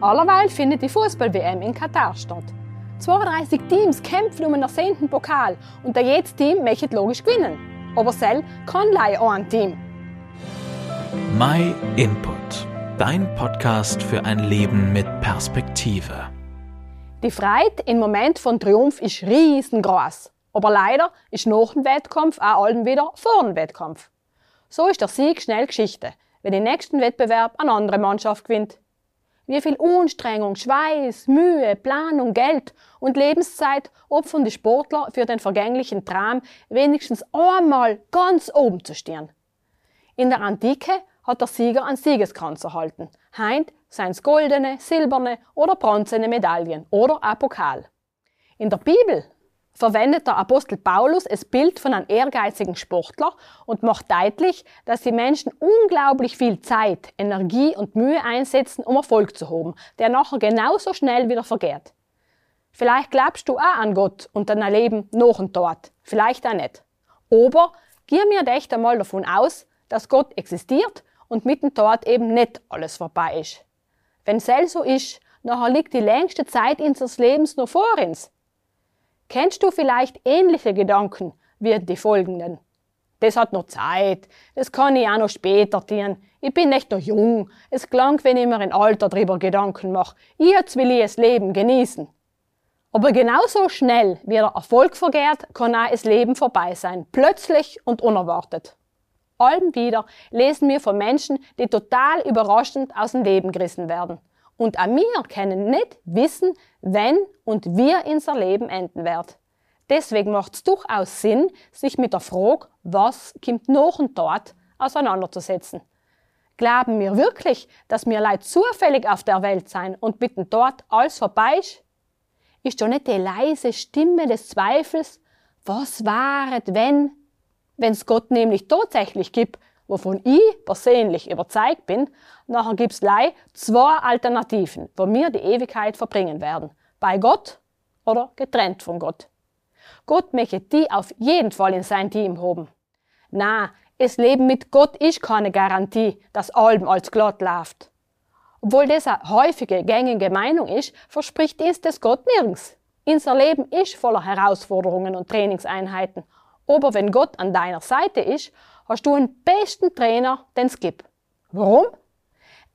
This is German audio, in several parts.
Allerweil findet die Fußball-WM in Katar statt. 32 Teams kämpfen um einen ersehnten Pokal und der jedes Team möchte logisch gewinnen. Aber sel kann leider auch ein Team. My Input, dein Podcast für ein Leben mit Perspektive. Die Freude im Moment von Triumph ist riesengroß. Aber leider ist nach dem Wettkampf auch allen wieder vor dem Wettkampf. So ist der Sieg schnell Geschichte, wenn im nächsten Wettbewerb eine andere Mannschaft gewinnt. Wie viel Anstrengung, Schweiß, Mühe, Planung, Geld und Lebenszeit opfern die Sportler für den vergänglichen Traum, wenigstens einmal ganz oben zu stehen. In der Antike hat der Sieger einen Siegeskranz erhalten. Heint seien es goldene, silberne oder bronzene Medaillen oder ein Pokal. In der Bibel verwendet der Apostel Paulus das Bild von einem ehrgeizigen Sportler und macht deutlich, dass die Menschen unglaublich viel Zeit, Energie und Mühe einsetzen, um Erfolg zu haben, der nachher genauso schnell wieder vergeht. Vielleicht glaubst du auch an Gott und an ein Leben nach und dort, vielleicht auch nicht. Aber geh mir echt einmal davon aus, dass Gott existiert und mitten dort eben nicht alles vorbei ist. Wenn es so ist, nachher liegt die längste Zeit unseres Lebens nur vor uns. Kennst du vielleicht ähnliche Gedanken wie die folgenden? Das hat noch Zeit, das kann ich auch noch später tun. Ich bin nicht noch jung, es klang, wenn ich mir ein Alter drüber Gedanken mache. Jetzt will ich das Leben genießen. Aber genauso schnell wie der Erfolg vergeht, kann auch das Leben vorbei sein, plötzlich und unerwartet. Allem wieder lesen wir von Menschen, die total überraschend aus dem Leben gerissen werden. Und auch wir können nicht wissen, wenn und wie unser Leben enden wird. Deswegen macht es durchaus Sinn, sich mit der Frage, was kommt noch und dort, auseinanderzusetzen. Glauben wir wirklich, dass wir leid zufällig auf der Welt sein und mitten dort alles vorbei ist? Ist doch nicht die leise Stimme des Zweifels, was waret, wenn? Wenn es Gott nämlich tatsächlich gibt, wovon ich persönlich überzeugt bin, nachher gibt's lei zwei Alternativen, wo wir die Ewigkeit verbringen werden. Bei Gott oder getrennt von Gott. Gott möchte die auf jeden Fall in sein Team haben. Na, es Leben mit Gott ist keine Garantie, dass allem als glatt läuft. Obwohl das eine häufige, gängige Meinung ist, verspricht uns das Gott nirgends. Unser Leben ist voller Herausforderungen und Trainingseinheiten. Aber wenn Gott an deiner Seite ist, hast du einen besten Trainer, den es gibt. Warum?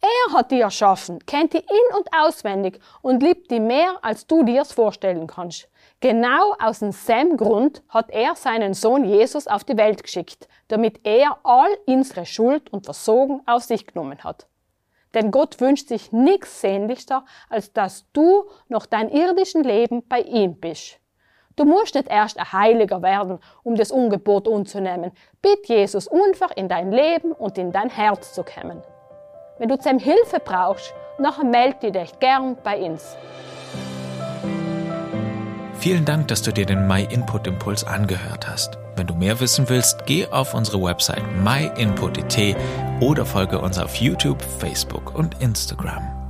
Er hat dich erschaffen, kennt dich in- und auswendig und liebt dich mehr, als du dir's vorstellen kannst. Genau aus dem Grund hat er seinen Sohn Jesus auf die Welt geschickt, damit er all unsere Schuld und Versorgung auf sich genommen hat. Denn Gott wünscht sich nichts sehnlichster, als dass du noch dein irdischen Leben bei ihm bist. Du musst nicht erst ein Heiliger werden, um das Ungebot anzunehmen. Bitt Jesus einfach in dein Leben und in dein Herz zu kommen. Wenn du zum Hilfe brauchst, nachher melde dich gern bei uns. Vielen Dank, dass du dir den My Input Impuls angehört hast. Wenn du mehr wissen willst, geh auf unsere Website myinput.it oder folge uns auf YouTube, Facebook und Instagram.